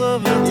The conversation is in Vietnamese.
of it